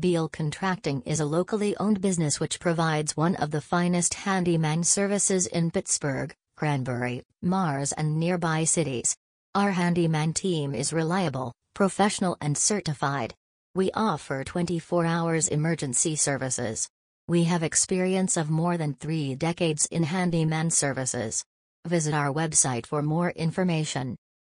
Beall Contracting is a locally owned business which provides one of the finest handyman services in Pittsburgh, Cranberry, Mars, and nearby cities. Our handyman team is reliable, professional, and certified. We offer 24 hours emergency services. We have experience of more than three decades in handyman services. Visit our website for more information.